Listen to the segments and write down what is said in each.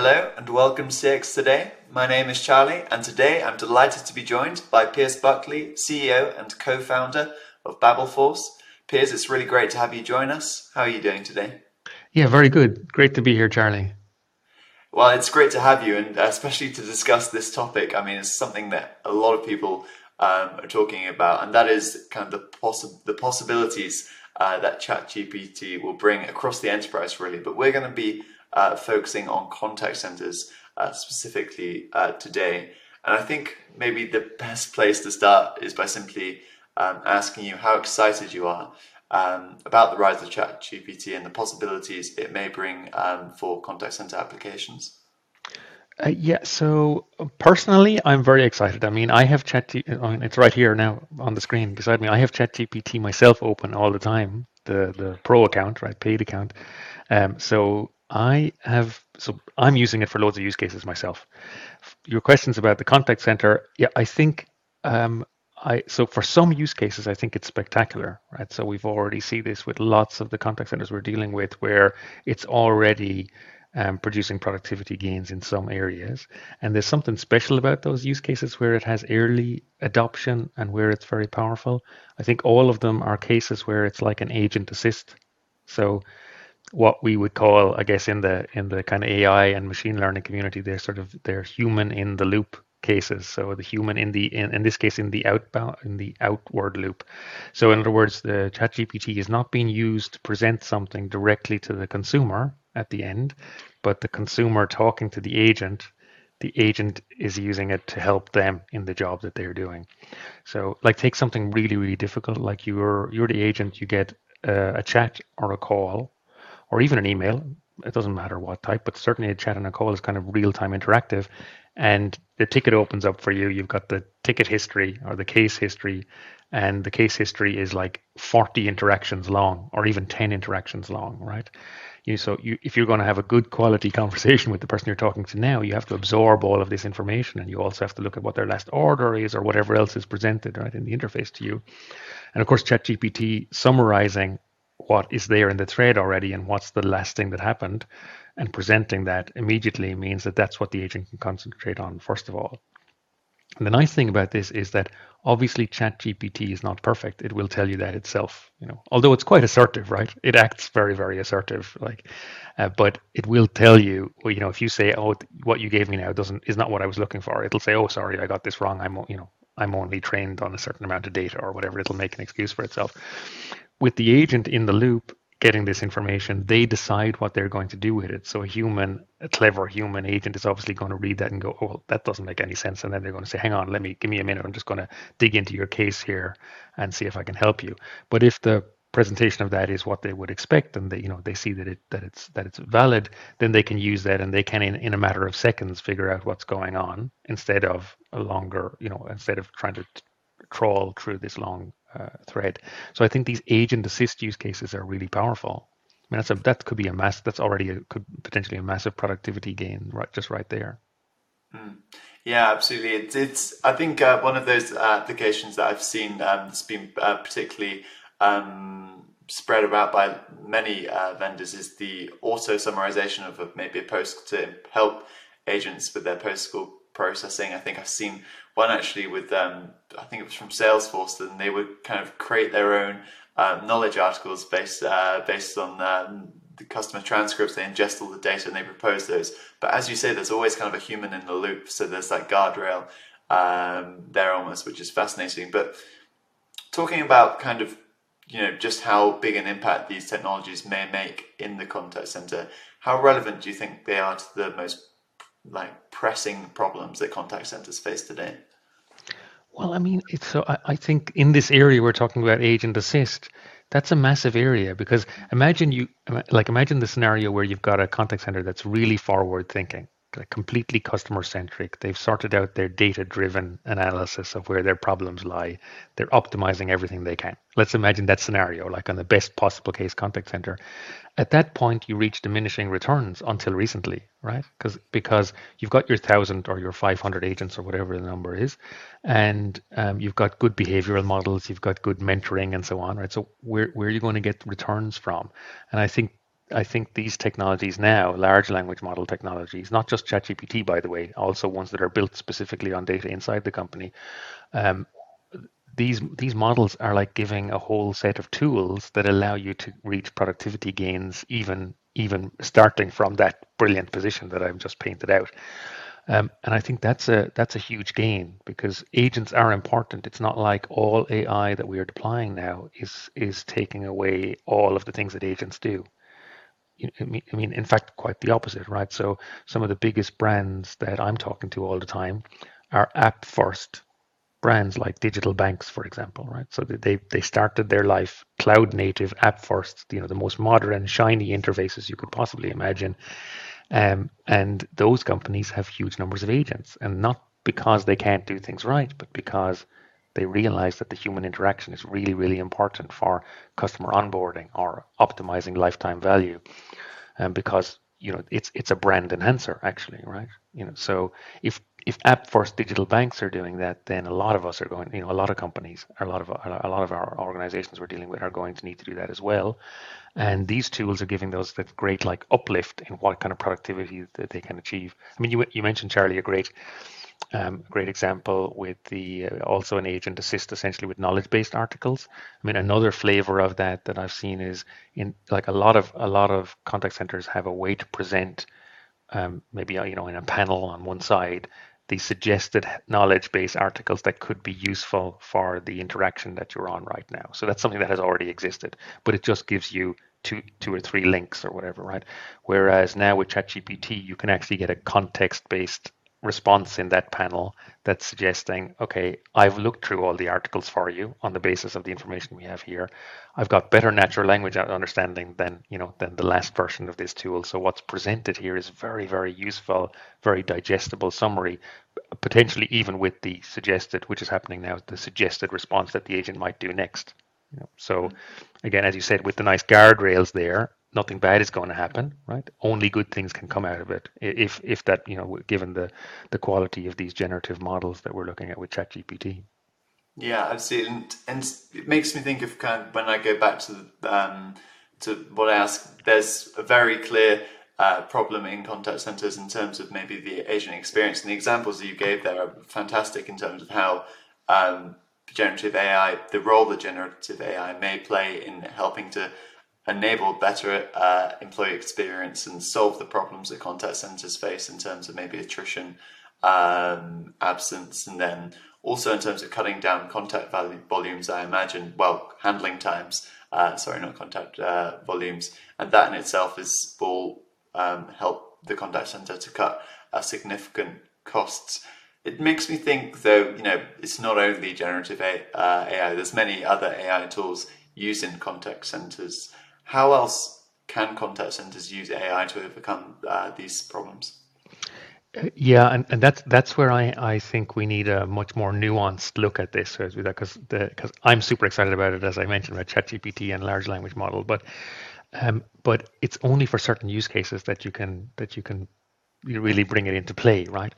Hello and welcome to CX Today. My name is Charlie, and today I'm delighted to be joined by Pierce Buckley, CEO and co founder of Babelforce. Pierce, it's really great to have you join us. How are you doing today? Yeah, very good. Great to be here, Charlie. Well, it's great to have you, and especially to discuss this topic. I mean, it's something that a lot of people um, are talking about, and that is kind of the, possi- the possibilities uh, that ChatGPT will bring across the enterprise, really. But we're going to be uh, focusing on contact centers uh, specifically uh, today. And I think maybe the best place to start is by simply um, asking you how excited you are um, about the rise of ChatGPT and the possibilities it may bring um, for contact center applications. Uh, yeah, so personally, I'm very excited. I mean, I have Chat. I mean, it's right here now on the screen beside me. I have ChatGPT myself open all the time, the the pro account, right, paid account. Um, so I have so I'm using it for loads of use cases myself. Your questions about the contact center, yeah, I think um, I so for some use cases I think it's spectacular, right? So we've already see this with lots of the contact centers we're dealing with, where it's already um, producing productivity gains in some areas, and there's something special about those use cases where it has early adoption and where it's very powerful. I think all of them are cases where it's like an agent assist. So what we would call, I guess, in the in the kind of AI and machine learning community, they're sort of they're human in the loop cases. So the human in the in, in this case in the outbound in the outward loop. So in other words, the ChatGPT is not being used to present something directly to the consumer at the end, but the consumer talking to the agent. The agent is using it to help them in the job that they're doing. So, like, take something really, really difficult, like you're you're the agent, you get a, a chat or a call or even an email. It doesn't matter what type, but certainly a chat and a call is kind of real time interactive. And the ticket opens up for you. You've got the ticket history or the case history, and the case history is like 40 interactions long or even 10 interactions long, right? You, so you, if you're going to have a good quality conversation with the person you're talking to now, you have to absorb all of this information, and you also have to look at what their last order is or whatever else is presented right in the interface to you. And of course, ChatGPT summarizing what is there in the thread already and what's the last thing that happened and presenting that immediately means that that's what the agent can concentrate on first of all and the nice thing about this is that obviously ChatGPT is not perfect. It will tell you that itself, you know. Although it's quite assertive, right? It acts very, very assertive, like, uh, but it will tell you, you know, if you say, "Oh, what you gave me now doesn't is not what I was looking for," it'll say, "Oh, sorry, I got this wrong. I'm, you know, I'm only trained on a certain amount of data or whatever." It'll make an excuse for itself with the agent in the loop getting this information, they decide what they're going to do with it. So a human, a clever human agent is obviously going to read that and go, oh, well, that doesn't make any sense. And then they're going to say, hang on, let me, give me a minute. I'm just going to dig into your case here and see if I can help you. But if the presentation of that is what they would expect and they, you know, they see that it, that it's, that it's valid, then they can use that and they can, in, in a matter of seconds, figure out what's going on instead of a longer, you know, instead of trying to crawl through this long uh, thread. So I think these agent assist use cases are really powerful. I mean, that's a that could be a mass. That's already a, could potentially a massive productivity gain, right? Just right there. Mm. Yeah, absolutely. It's, it's I think uh, one of those applications that I've seen um, that's been uh, particularly um, spread about by many uh, vendors is the auto summarization of a, maybe a post to help agents with their post call processing. I think I've seen one actually with um, I think it was from Salesforce, and they would kind of create their own um, knowledge articles based uh, based on um, the customer transcripts. They ingest all the data and they propose those. But as you say, there's always kind of a human in the loop, so there's that guardrail um, there almost, which is fascinating. But talking about kind of you know just how big an impact these technologies may make in the contact center, how relevant do you think they are to the most like pressing problems that contact centers face today? Well, I mean, it's so I, I think in this area we're talking about agent assist. That's a massive area because imagine you like imagine the scenario where you've got a contact center that's really forward thinking completely customer centric. They've sorted out their data driven analysis of where their problems lie. They're optimizing everything they can. Let's imagine that scenario, like on the best possible case contact center. At that point, you reach diminishing returns until recently, right? Because because you've got your thousand or your 500 agents or whatever the number is, and um, you've got good behavioral models, you've got good mentoring and so on, right? So where where are you going to get returns from? And I think I think these technologies now, large language model technologies, not just ChatGPT, by the way, also ones that are built specifically on data inside the company, um, these these models are like giving a whole set of tools that allow you to reach productivity gains even even starting from that brilliant position that I've just painted out. Um, and I think that's a that's a huge gain because agents are important. It's not like all AI that we are deploying now is is taking away all of the things that agents do. I mean, in fact, quite the opposite, right? So some of the biggest brands that I'm talking to all the time are app first brands like digital banks, for example, right? So they they started their life cloud native, app first, you know, the most modern, and shiny interfaces you could possibly imagine. Um, and those companies have huge numbers of agents, and not because they can't do things right, but because they realize that the human interaction is really, really important for customer onboarding or optimizing lifetime value. And because you know it's it's a brand enhancer actually, right? You know, so if if app first digital banks are doing that, then a lot of us are going, you know, a lot of companies, a lot of a lot of our organizations we're dealing with are going to need to do that as well. And these tools are giving those that great like uplift in what kind of productivity that they can achieve. I mean, you you mentioned Charlie a great um, great example with the uh, also an agent assist essentially with knowledge based articles. I mean, another flavor of that that I've seen is in like a lot of a lot of contact centers have a way to present um, maybe uh, you know in a panel on one side the suggested knowledge based articles that could be useful for the interaction that you're on right now. So that's something that has already existed, but it just gives you two two or three links or whatever, right? Whereas now with ChatGPT, you can actually get a context based response in that panel that's suggesting, okay, I've looked through all the articles for you on the basis of the information we have here. I've got better natural language understanding than you know than the last version of this tool. So what's presented here is very, very useful, very digestible summary, potentially even with the suggested, which is happening now, the suggested response that the agent might do next. You know, so mm-hmm. again, as you said, with the nice guardrails there, nothing bad is going to happen, right? Only good things can come out of it if if that you know given the the quality of these generative models that we're looking at with ChatGPT. Yeah, absolutely, and, and it makes me think of kind of when I go back to um, to what I asked. There's a very clear uh, problem in contact centers in terms of maybe the agent experience, and the examples that you gave there are fantastic in terms of how. Um, generative AI, the role that generative AI may play in helping to enable better uh, employee experience and solve the problems that contact centers face in terms of maybe attrition, um, absence, and then also in terms of cutting down contact volumes. I imagine, well, handling times. Uh, sorry, not contact uh, volumes, and that in itself is will um, help the contact center to cut significant costs. It makes me think, though, you know, it's not only generative AI. Uh, there's many other AI tools used in contact centers how else can contact centers use AI to overcome uh, these problems? Yeah, and, and that's that's where I, I think we need a much more nuanced look at this because because I'm super excited about it as I mentioned about ChatGPT and large language model, but um, but it's only for certain use cases that you can that you can really bring it into play, right?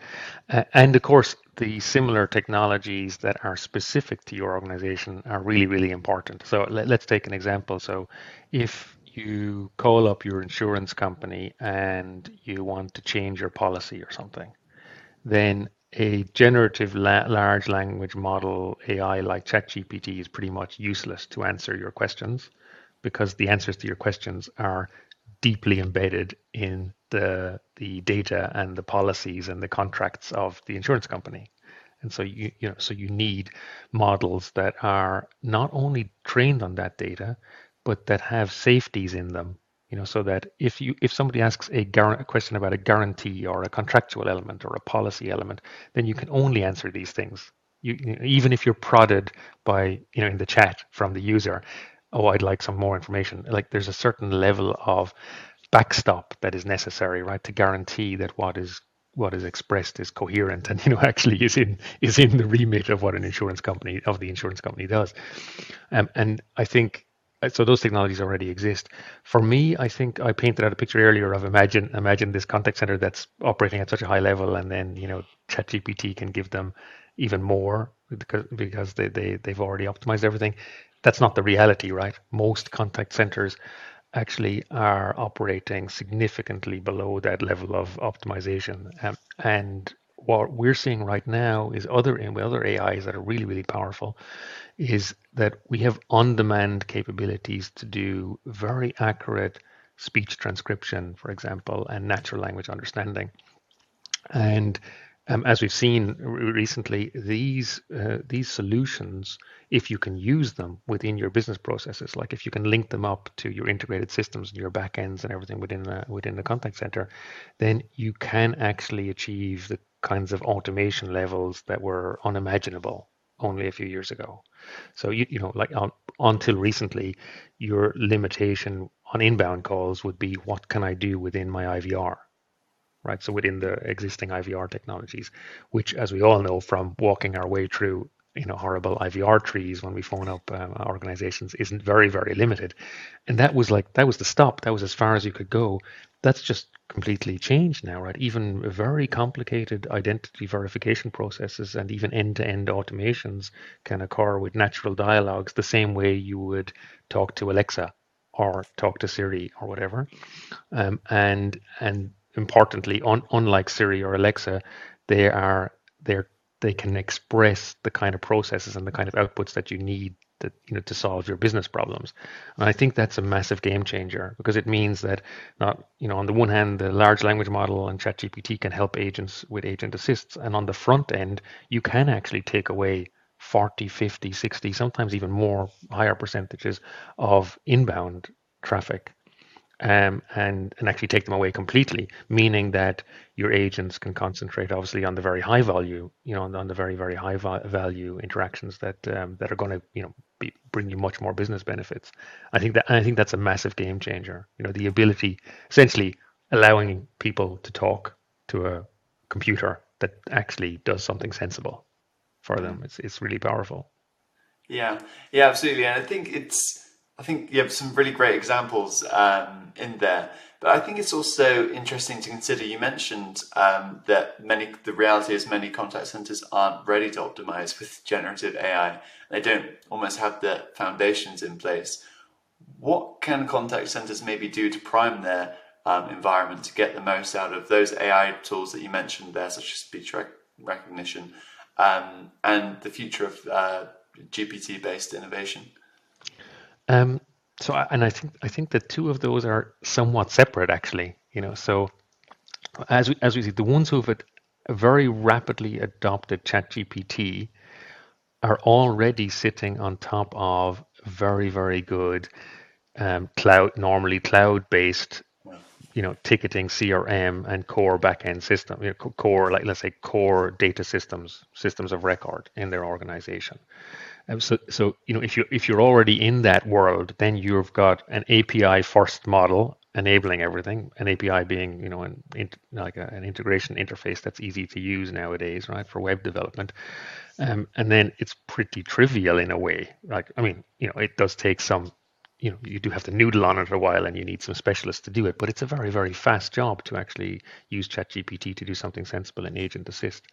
Uh, and of course, the similar technologies that are specific to your organization are really, really important. So let, us take an example. So if you call up your insurance company and you want to change your policy or something, then a generative la- large language model AI like ChatGPT is pretty much useless to answer your questions because the answers to your questions are deeply embedded in the the data and the policies and the contracts of the insurance company. And so you you know so you need models that are not only trained on that data, but that have safeties in them. You know, so that if you if somebody asks a, gar- a question about a guarantee or a contractual element or a policy element, then you can only answer these things. You, you know, even if you're prodded by you know in the chat from the user, oh, I'd like some more information. Like there's a certain level of backstop that is necessary, right, to guarantee that what is what is expressed is coherent and you know actually is in is in the remit of what an insurance company of the insurance company does. Um, and I think uh, so those technologies already exist. For me, I think I painted out a picture earlier of imagine imagine this contact center that's operating at such a high level, and then you know ChatGPT can give them even more because because they, they they've already optimized everything. That's not the reality, right? Most contact centers actually are operating significantly below that level of optimization. Um, and what we're seeing right now is other other AIs that are really really powerful, is that we have on-demand capabilities to do very accurate speech transcription, for example, and natural language understanding. And um, as we've seen recently, these uh, these solutions, if you can use them within your business processes, like if you can link them up to your integrated systems and your backends and everything within the, within the contact center, then you can actually achieve the kinds of automation levels that were unimaginable only a few years ago. So you you know like on, until recently, your limitation on inbound calls would be what can I do within my IVR right? So within the existing IVR technologies, which, as we all know from walking our way through, you know, horrible IVR trees when we phone up um, organizations, isn't very, very limited. And that was like that was the stop. That was as far as you could go. That's just completely changed now, right? Even very complicated identity verification processes and even end-to-end automations can occur with natural dialogues the same way you would talk to Alexa or talk to Siri or whatever. Um, and and importantly, un, unlike Siri or Alexa, they are they they can express the kind of processes and the kind of outputs that you need that you know to solve your business problems. And I think that's a massive game changer because it means that not you know on the one hand the large language model and ChatGPT can help agents with agent assists, and on the front end you can actually take away 40, 50, 60, sometimes even more higher percentages of inbound traffic um, and and actually take them away completely, meaning that your agents can concentrate obviously on the very high value, you know, on, on the very very high value interactions that um, that are going to you know be, bring you much more business benefits. I think that I think that's a massive game changer. You know, the ability essentially allowing people to talk to a computer that actually does something sensible for them. It's it's really powerful. Yeah, yeah, absolutely, and I think it's I think you have some really great examples um, in there. But I think it's also interesting to consider. You mentioned um, that many the reality is many contact centers aren't ready to optimize with generative AI. They don't almost have the foundations in place. What can contact centers maybe do to prime their um, environment to get the most out of those AI tools that you mentioned there, such as speech rec- recognition, um, and the future of uh, GPT based innovation? Um, so, and I think I think the two of those are somewhat separate, actually. You know, so as we as we see, the ones who have very rapidly adopted ChatGPT are already sitting on top of very very good um, cloud, normally cloud-based, you know, ticketing CRM and core backend system, you know, core like let's say core data systems, systems of record in their organization. Um, so, so you know, if you if you're already in that world, then you've got an API first model enabling everything. An API being, you know, an like a, an integration interface that's easy to use nowadays, right, for web development. Um, and then it's pretty trivial in a way. Like, I mean, you know, it does take some, you know, you do have to noodle on it a while, and you need some specialists to do it. But it's a very, very fast job to actually use ChatGPT to do something sensible in Agent Assist.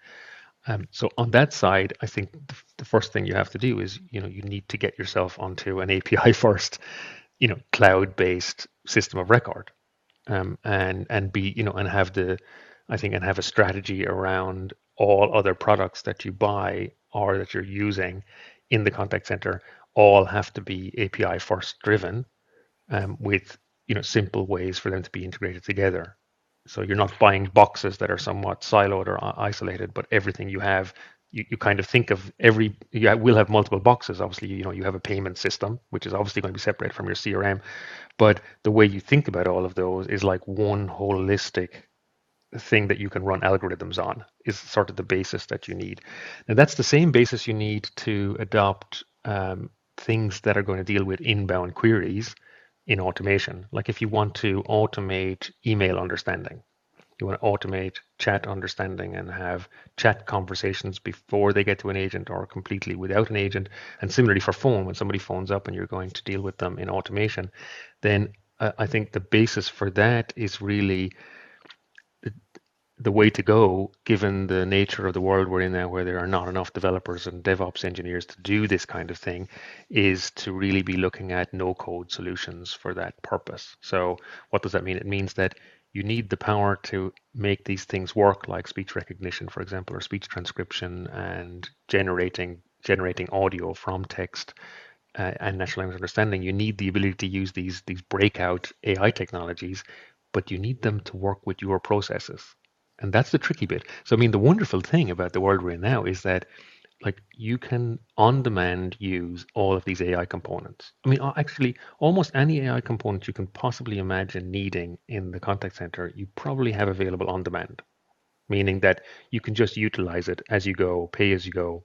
Um, so on that side, I think the, first thing you have to do is, you know, you need to get yourself onto an API first, you know, cloud-based system of record, um, and and be, you know, and have the, I think, and have a strategy around all other products that you buy or that you're using in the contact center all have to be API first driven, um, with you know simple ways for them to be integrated together so you're not buying boxes that are somewhat siloed or isolated, but everything you have, you, you kind of think of every, you will have multiple boxes. Obviously, you know, you have a payment system, which is obviously going to be separate from your CRM. But the way you think about all of those is like one holistic thing that you can run algorithms on is sort of the basis that you need. And that's the same basis you need to adopt um, things that are going to deal with inbound queries in automation. Like if you want to automate email understanding, you want to automate chat understanding and have chat conversations before they get to an agent or completely without an agent. And similarly for phone, when somebody phones up and you're going to deal with them in automation, then uh, I think the basis for that is really the way to go, given the nature of the world we're in now, where there are not enough developers and DevOps engineers to do this kind of thing, is to really be looking at no code solutions for that purpose. So, what does that mean? It means that you need the power to make these things work, like speech recognition, for example, or speech transcription and generating generating audio from text uh, and natural language understanding. You need the ability to use these these breakout AI technologies, but you need them to work with your processes. And that's the tricky bit. So, I mean, the wonderful thing about the world we're in now is that like you can on demand use all of these AI components. I mean, actually, almost any AI component you can possibly imagine needing in the contact center, you probably have available on demand, meaning that you can just utilize it as you go, pay as you go,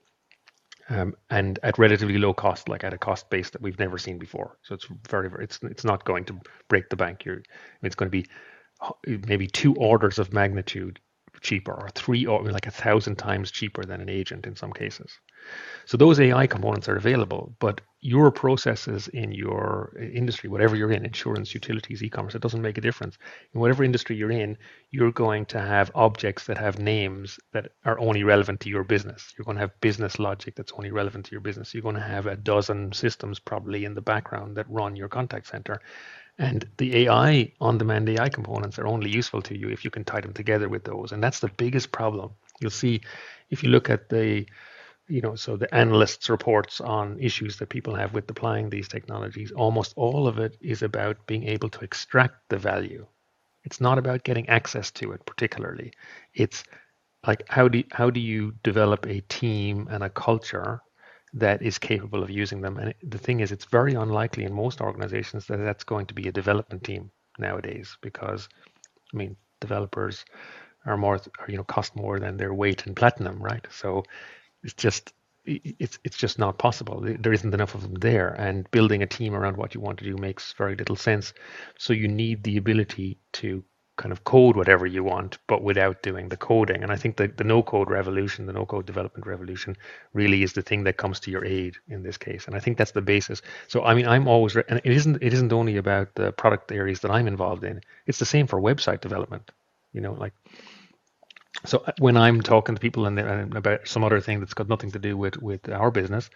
um, and at relatively low cost, like at a cost base that we've never seen before. So it's very, very it's it's not going to break the bank. You're, it's going to be maybe two orders of magnitude cheaper or three or like a thousand times cheaper than an agent in some cases. So those AI components are available, but your processes in your industry, whatever you're in, insurance, utilities, e-commerce, it doesn't make a difference. In whatever industry you're in, you're going to have objects that have names that are only relevant to your business. You're going to have business logic that's only relevant to your business. You're going to have a dozen systems probably in the background that run your contact center. And the AI, on demand AI components are only useful to you if you can tie them together with those. And that's the biggest problem. You'll see if you look at the, you know, so the analysts' reports on issues that people have with applying these technologies, almost all of it is about being able to extract the value. It's not about getting access to it particularly. It's like how do how do you develop a team and a culture that is capable of using them. And the thing is, it's very unlikely in most organizations that that's going to be a development team nowadays because, I mean, developers are more, you know, cost more than their weight in platinum, right? So it's just, it's it's just not possible. There isn't enough of them there, and building a team around what you want to do makes very little sense. So you need the ability to kind of code whatever you want, but without doing the coding. And I think that the no code revolution, the no code development revolution, really is the thing that comes to your aid in this case. And I think that's the basis. So I mean, I'm always, and it isn't it isn't only about the product areas that I'm involved in. It's the same for website development. You know, like. So uh, when I'm talking to people and, and about some other thing that's got nothing to do with with our business,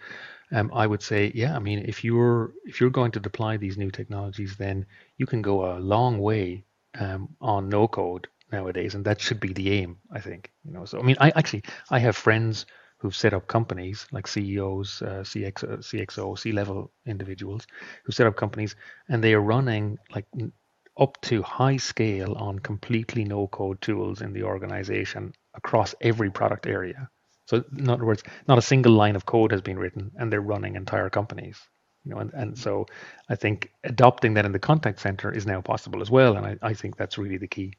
um, I would say, yeah, I mean, if you're if you're going to deploy these new technologies, then you can go a long way um, on no code nowadays, and that should be the aim. I think you know. So I mean, I actually I have friends who've set up companies like CEOs, uh, CX, uh, CXO, C-level individuals who set up companies, and they are running like up to high scale on completely no code tools in the organization across every product area. So in other words, not a single line of code has been written, and they're running entire companies you know, and, and so I think adopting that in the contact center is now possible as well, and I, I think that's really the key.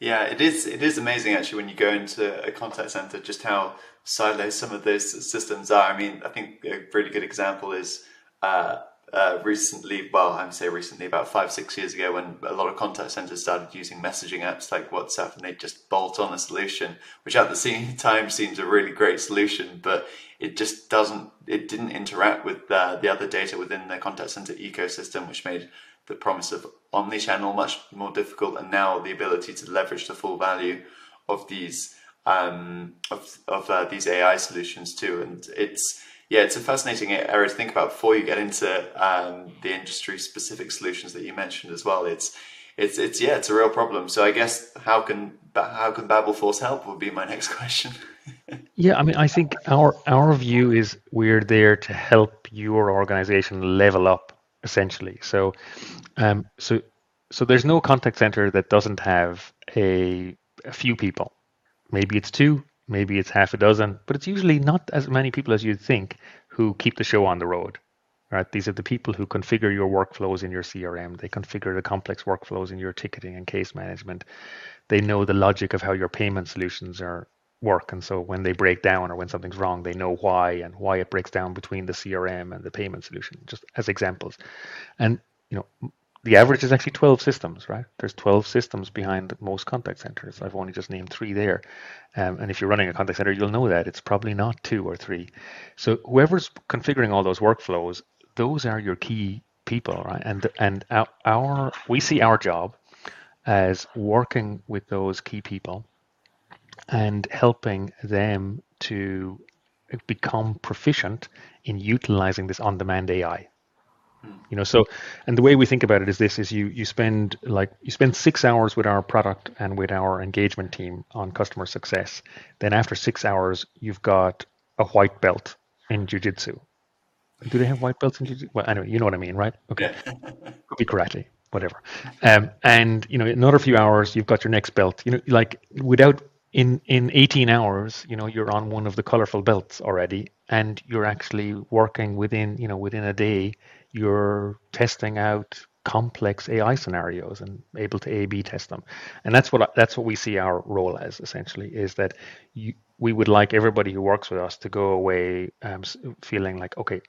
Yeah, it is. It is amazing actually when you go into a contact center just how siloed some of those systems are. I mean, I think a really good example is uh, uh, recently, well, I would say recently, about five, six years ago, when a lot of contact centers started using messaging apps like WhatsApp, and they just bolt on a solution, which at the same time seems a really great solution, but it just doesn't, it didn't interact with uh, the other data within the contact center ecosystem, which made the promise of omni-channel much more difficult, and now the ability to leverage the full value of these um, of of uh, these AI solutions too, and it's yeah, it's a fascinating area to think about before you get into um, the industry specific solutions that you mentioned as well. It's it's it's yeah, it's a real problem. So I guess how can how can Babelforce help would be my next question. yeah, I mean, I think our our view is we're there to help your organization level up essentially. So, um, so so there's no contact center that doesn't have a a few people. Maybe it's two, maybe it's half a dozen, but it's usually not as many people as you'd think who keep the show on the road. Right? These are the people who configure your workflows in your CRM. They configure the complex workflows in your ticketing and case management. They know the logic of how your payment solutions are work, and so when they break down or when something's wrong, they know why and why it breaks down between the CRM and the payment solution. Just as examples, and you know the average is actually 12 systems, right? There's 12 systems behind most contact centers. I've only just named three there. Um, and if you're running a contact center, you'll know that it's probably not two or three. So whoever's configuring all those workflows, those are your key people, right? And and our, our we see our job as working with those key people and helping them to become proficient in utilizing this on-demand AI. You know, so and the way we think about it is this: is you you spend like you spend six hours with our product and with our engagement team on customer success. Then after six hours, you've got a white belt in jujitsu. Do they have white belts in jujitsu? Well, anyway, you know what I mean, right? Okay, could be karate, whatever. Um, and you know, another few hours, you've got your next belt. You know, like without in in 18 hours you know you're on one of the colorful belts already and you're actually working within you know within a day you're testing out complex AI scenarios and able to A/B test them, and that's what that's what we see our role as essentially is that you, we would like everybody who works with us to go away um, feeling like okay,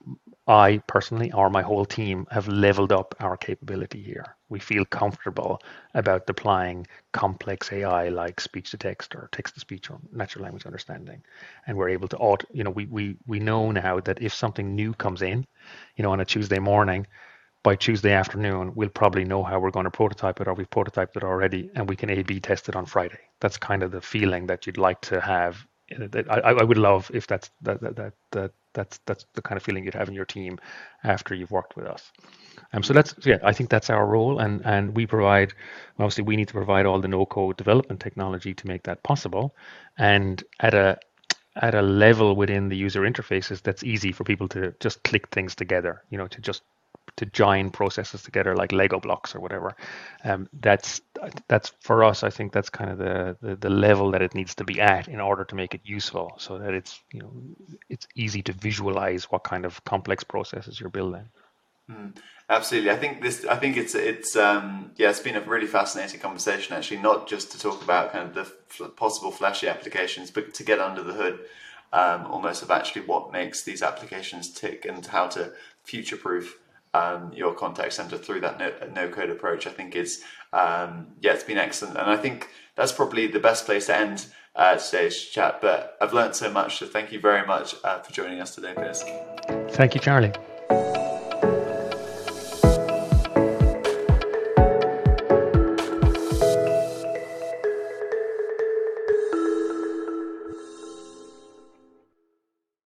I personally or my whole team have leveled up our capability here. We feel comfortable about deploying complex AI like speech to text or text to speech or natural language understanding, and we're able to. You know, we we we know now that if something new comes in, you know, on a Tuesday morning by Tuesday afternoon, we'll probably know how we're going to prototype it, or we've prototyped it already, and we can A/B test it on Friday. That's kind of the feeling that you'd like to have. I, I would love if that's that, that that that that's that's the kind of feeling you'd have in your team after you've worked with us. Um, so that's yeah, I think that's our role, and and we provide. Obviously, we need to provide all the no-code development technology to make that possible, and at a at a level within the user interfaces that's easy for people to just click things together. You know, to just to join processes together like Lego blocks or whatever. Um, that's that's for us. I think that's kind of the, the, the level that it needs to be at in order to make it useful, so that it's you know it's easy to visualize what kind of complex processes you're building. Mm, absolutely, I think this. I think it's it's um, yeah, it's been a really fascinating conversation actually. Not just to talk about kind of the f- possible flashy applications, but to get under the hood. Um, almost of actually what makes these applications tick and how to future proof um, your contact center through that no, code approach, I think is um, yeah, it's been excellent, and I think that's probably the best place to end uh, today's chat. But I've learned so much, so thank you very much uh, for joining us today, Pierce. Thank you, Charlie.